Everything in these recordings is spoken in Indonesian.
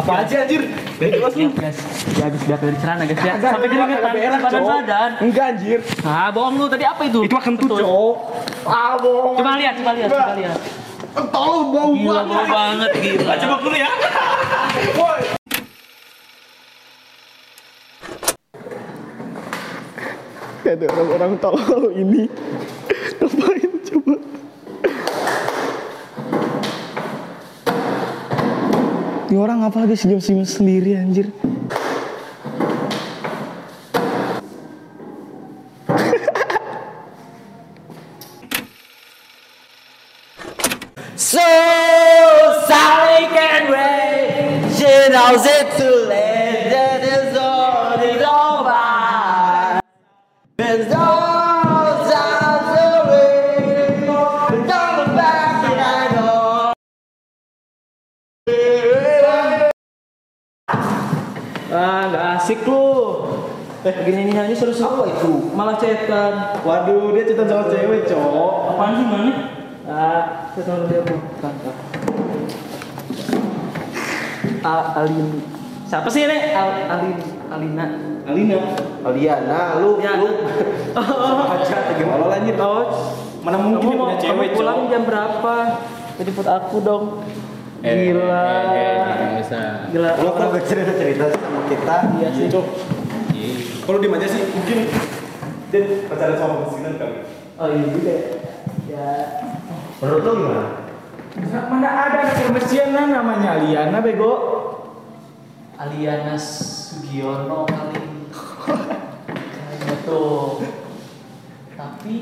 Apa aja anjir? Dari kelas Ya, guys. Ya habis biar dari celana guys ya. Sampai keringetan badan badan. Enggak anjir. Ah, bohong lu tadi apa itu? Itu akan tuh, Cok. Ah, bohong. Coba lihat, coba lihat, coba lihat. Tolong bau Gila, bau banget gila. Coba dulu ya. Ada orang-orang tolol ini. Ngapain coba? Ini orang apa lagi senyum-senyum sendiri anjir. So Sally can wait. She knows it too Ah, nggak asik lu. Eh, gini nyanyi seru-seru. Apa itu? Malah cetan. Waduh, dia cerita sama cewek, cok. Apaan sih mana? Ah, cetan dia tuh. Al Alin. Siapa sih ini? Al Alin Alina. Alina. Aliana, lu, Ya. lu. Aja, gimana lanjut? Oh, Mana mungkin kamu dia punya kamu cewek, pulang cok. jam berapa? Jemput aku dong. Eh, Gila. Gila. Lu kalau cerita cerita sama kita, Iya sih. Cok. Kalau di aja sih, mungkin dia pacaran sama pesinan kali. Oh iya juga. Ya. menurut lu gimana? Mana ada anak namanya Liana bego. Aliana Sugiono kali. Kayaknya tuh. Tapi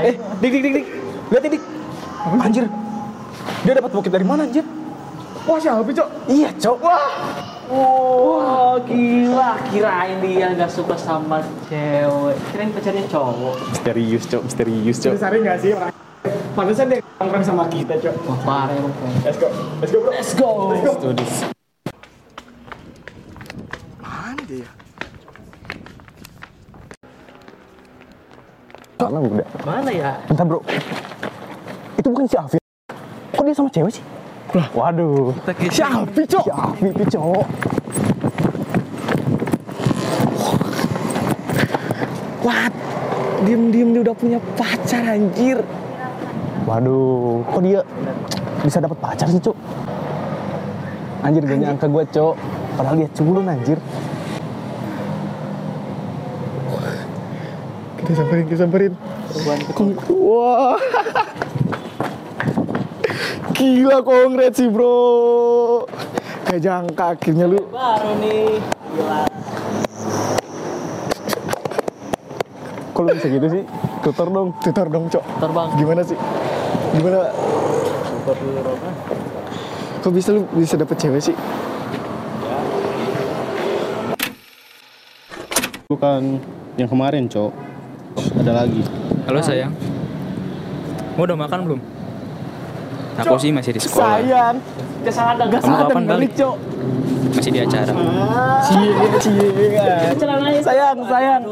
Eh, dik dik dik dik. Lihat dik. Anjir. Dia dapat bukit dari mana anjir? Wah, siapa, Cok? Iya, Cok. Wah. Wah, gila. Kirain dia nggak suka sama cewek. Kirain pacarnya cowok. Misterius, Cok. Misterius, Cok. Besar nggak sih orang? Pantesan dia nongkrong sama kita, Cok. Wah, parah emang. Let's go. Let's go, bro. Let's go. Do this. Mana dia? Mana udah? Mana ya? Bentar, Bro. Itu bukan si Afif. Kok dia sama cewek sih? Lah, waduh. Si Afif, Cok. Si Afif, itu, Cok. What? Diem-diem dia udah punya pacar anjir. Waduh, kok dia bisa dapat pacar sih, Cok? Anjir, gak nyangka gue, Cok. Padahal dia culun, anjir. Kita samperin, kita samperin. Wah. Gila kongres sih bro. Gak jangka akhirnya lu. Baru nih. Gila. Kok lu bisa gitu sih? Tutor dong. Tutor dong cok. Terbang. Gimana sih? Gimana? Kok bisa lu bisa dapet cewek sih? Bukan yang kemarin, Cok. Ada lagi. Halo sayang. Mau udah makan belum? Aku sih masih di sekolah. Sayang. Kesalahan kali balik? cok. Masih di acara. Cie, cie. Celananya Sayang, sayang.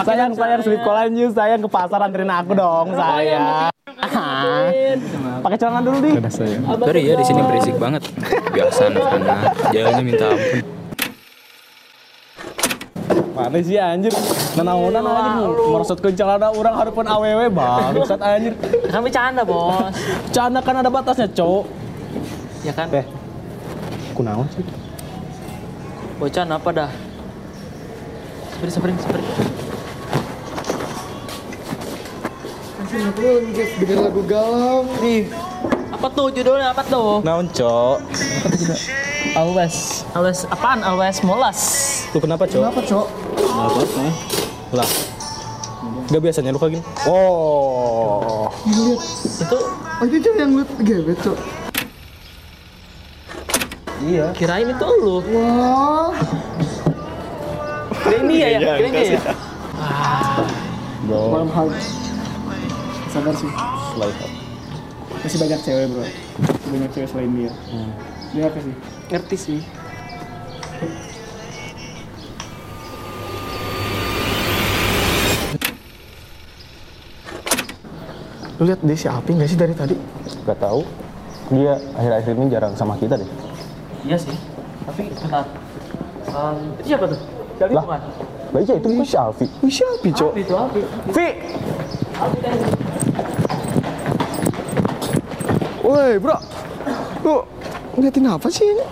Sayang, sayang, sleep call news. Sayang ke pasar anterin aku dong, sayang. Pakai celana dulu di. Sorry ya di sini berisik banget. Biasa anak-anak. Jalannya minta ampun. Mana sih anjir? Nanaonan anjir merosot ke celana orang harupun awewe bangsat anjir. Kan bercanda, Bos. Canda kan ada batasnya, Cok. ya kan? Eh. Kunaon sih? Bocah apa dah? Seberin, seberin, seberin. Aku lagi guys dengar lagu galau. Nih, apa tuh judulnya apa tuh? Naon, Cok? Always. Always apaan? Always molas. Lu kenapa, Cok? Kenapa, Cok? Lah. Gak biasanya lu kayak gini. Oh. Itu Oh, itu Cok yang lu gebet, Cok. Iya. kirain itu lu. Wah. Kirain dia ya? Kirain dia ya? Bro, Malam hal. Sabar sih. slide up. Masih banyak cewek, bro. Banyak cewek selain dia. Dia apa sih? Ngerti sih. Lu lihat dia si Api gak sih dari tadi? Gak tahu. Dia akhir-akhir ini jarang sama kita deh. Iya sih. Tapi bentar. Um, itu siapa tuh? Jadi Lah. bukan? Lah iya itu si Alfi. Wih si Alfi, Cok. Alfi itu Alfi. Vi! Woi, bro. Lu ngeliatin apa sih ini?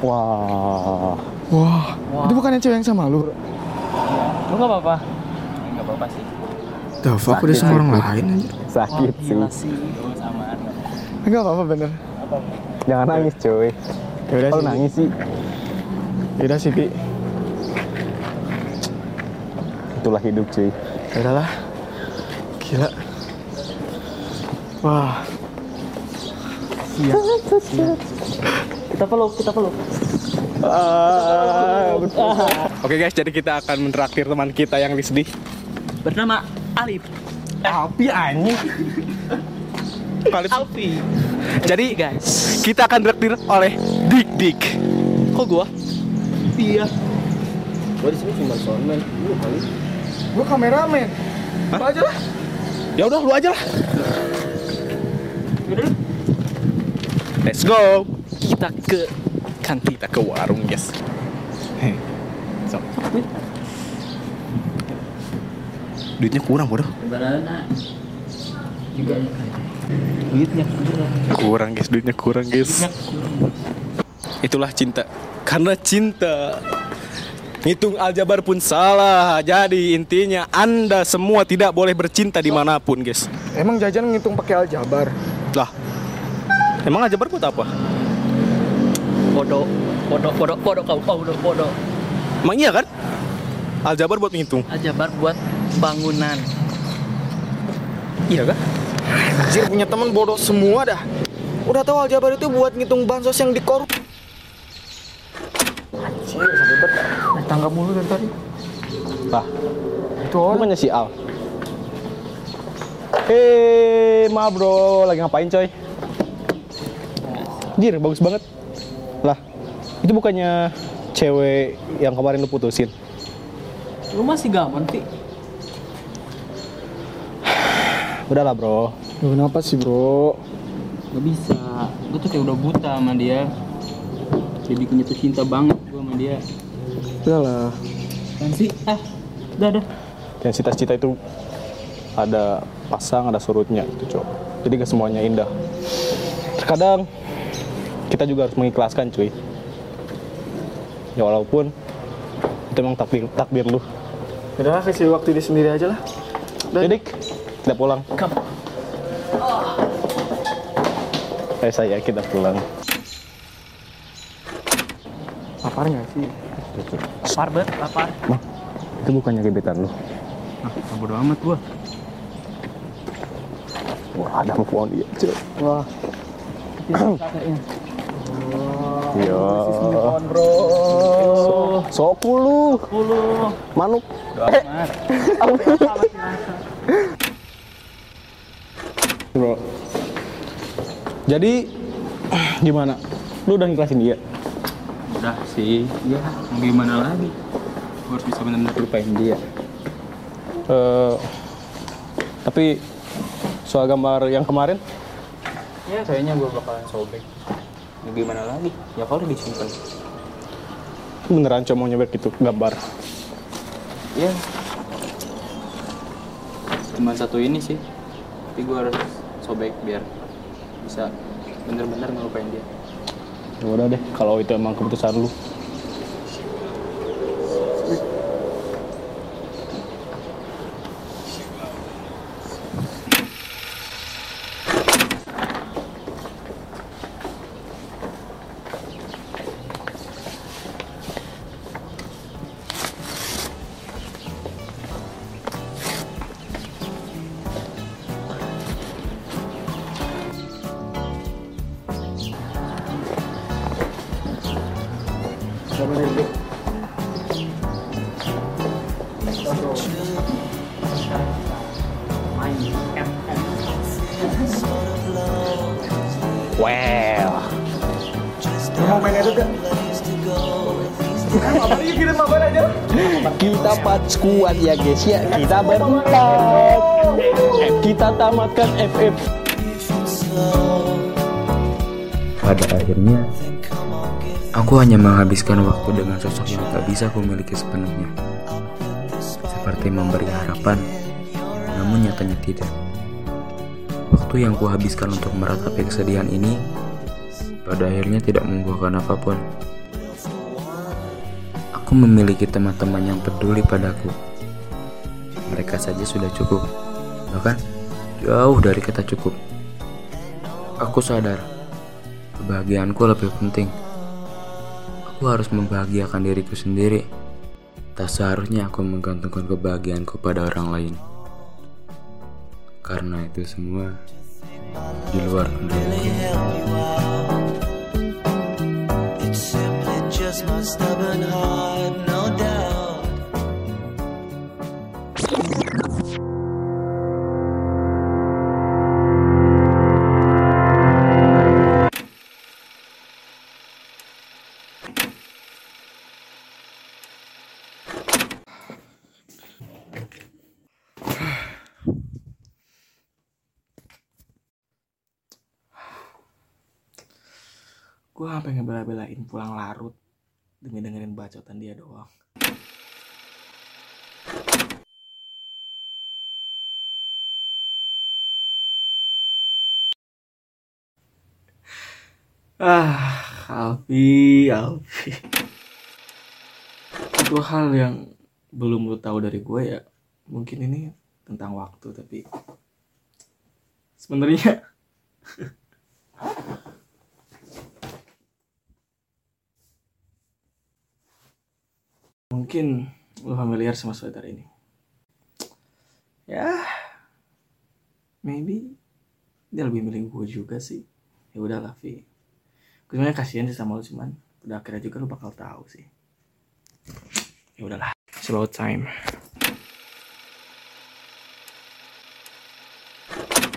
Wah. Wah, itu bukan yang cewek yang sama lu, bro. Lu nggak apa-apa? Sih. The fuck, udah sama orang lain anjir. Sakit sih. Gila sih. Oh, samaan. Enggak apa-apa bener. Jangan nangis, cuy. Yaudah Kalau sih. nangis sih, Yaudah sih, Pi. itulah hidup, cuy. Yaudah lah. Gila. Wah, Kita peluk, kita peluk. Oke guys, jadi kita akan menraktir teman kita yang sedih. Bernama Alif. Alfi anjing. Alfi. Jadi guys. kita akan direktir oleh Dik Dik. Kok gua? Iya. Gua di sini cuma soundman. Lu kali. gua kameramen. Apa aja lah. Ya udah lu aja lah. Let's go. Kita ke kantin. Kita ke warung guys. Hei. So. Duitnya kurang bodoh. Juga duitnya kurang. Kurang guys, duitnya kurang guys. Itulah cinta. Karena cinta. Ngitung aljabar pun salah. Jadi intinya Anda semua tidak boleh bercinta di mana pun guys. Emang jajan ngitung pakai aljabar. Lah. Emang aljabar buat apa? Bodoh. Bodoh, bodoh, bodoh kau, kau bodoh, bodoh. Emang iya kan? Aljabar buat menghitung. Aljabar buat bangunan. Iya kan? Anjir punya teman bodoh semua dah. Udah tahu aljabar itu buat ngitung bansos yang dikorup. Anjir, sakit banget. Naik tangga mulu dari tadi. Lah, Itu orang. bukannya si Al. Hei, maaf bro, lagi ngapain coy? Jir, bagus banget. Lah, itu bukannya cewek yang kemarin lu putusin? Lu masih gaman, Pi. Udahlah bro, Loh, kenapa sih bro? Gak bisa. Gue tuh kayak udah buta sama dia. Dia bikin jatuh cinta banget gue sama dia. Udah lah. Kan sih? Ah, udah, udah. yang cita-cita itu ada pasang, ada surutnya gitu cok. Jadi gak semuanya indah. Terkadang kita juga harus mengikhlaskan cuy. Ya walaupun itu emang takdir takdir lu. Udah lah, kasih waktu dia sendiri aja lah. Udah. Kita pulang. Come. Eh saya kita pulang. Lapar nggak sih? Lapar, bet, lapar. Mah, itu bukannya gebetan lu. Ah, bodo amat gue. Wah, ada pohon dia, cuy. Wah, Iya. Pohon, bro. Puluh. manuk. Bro. Jadi gimana? Lu udah ngikhlasin dia? Udah sih. Ya, mau gimana lagi? Gue harus bisa benar-benar lupain dia. Eh, tapi soal gambar yang kemarin, Ya, kayaknya gue bakalan sobek. Ya, gimana lagi? Ya kalau disimpan. beneran cuma mau nyebek itu gambar. Ya. Cuma satu ini sih. Tapi gue harus sobek biar bisa bener-bener ngelupain dia. Ya udah deh, kalau itu emang keputusan lu. Well, mau main itu gak? kita pat squad ya guys ya. Kita berempat. Eh, Kita tamatkan FF Pada akhirnya, aku hanya menghabiskan waktu dengan sosok yang tak bisa aku miliki sepenuhnya. Seperti memberi harapan, namun nyatanya tidak. Waktu yang kuhabiskan untuk meratapi kesedihan ini, pada akhirnya tidak membuahkan apa pun. Aku memiliki teman-teman yang peduli padaku. Mereka saja sudah cukup, bahkan jauh dari kata cukup. Aku sadar, kebahagiaanku lebih penting. Aku harus membahagiakan diriku sendiri. Tak seharusnya aku menggantungkan kebahagiaanku pada orang lain. Karena itu semua di luar kendaliku. Gue sampai ngebela-belain pulang larut demi dengerin bacotan dia doang. Ah, Alfi, Alfi. Itu hal yang belum lu tahu dari gue ya. Mungkin ini tentang waktu tapi sebenarnya mungkin lu familiar sama sweater ini. Ya, maybe dia lebih milih gue juga sih. Ya udahlah, Vi. Gue sebenarnya kasihan sih sama lu cuman pada akhirnya juga lu bakal tahu sih. Ya udahlah, it's time.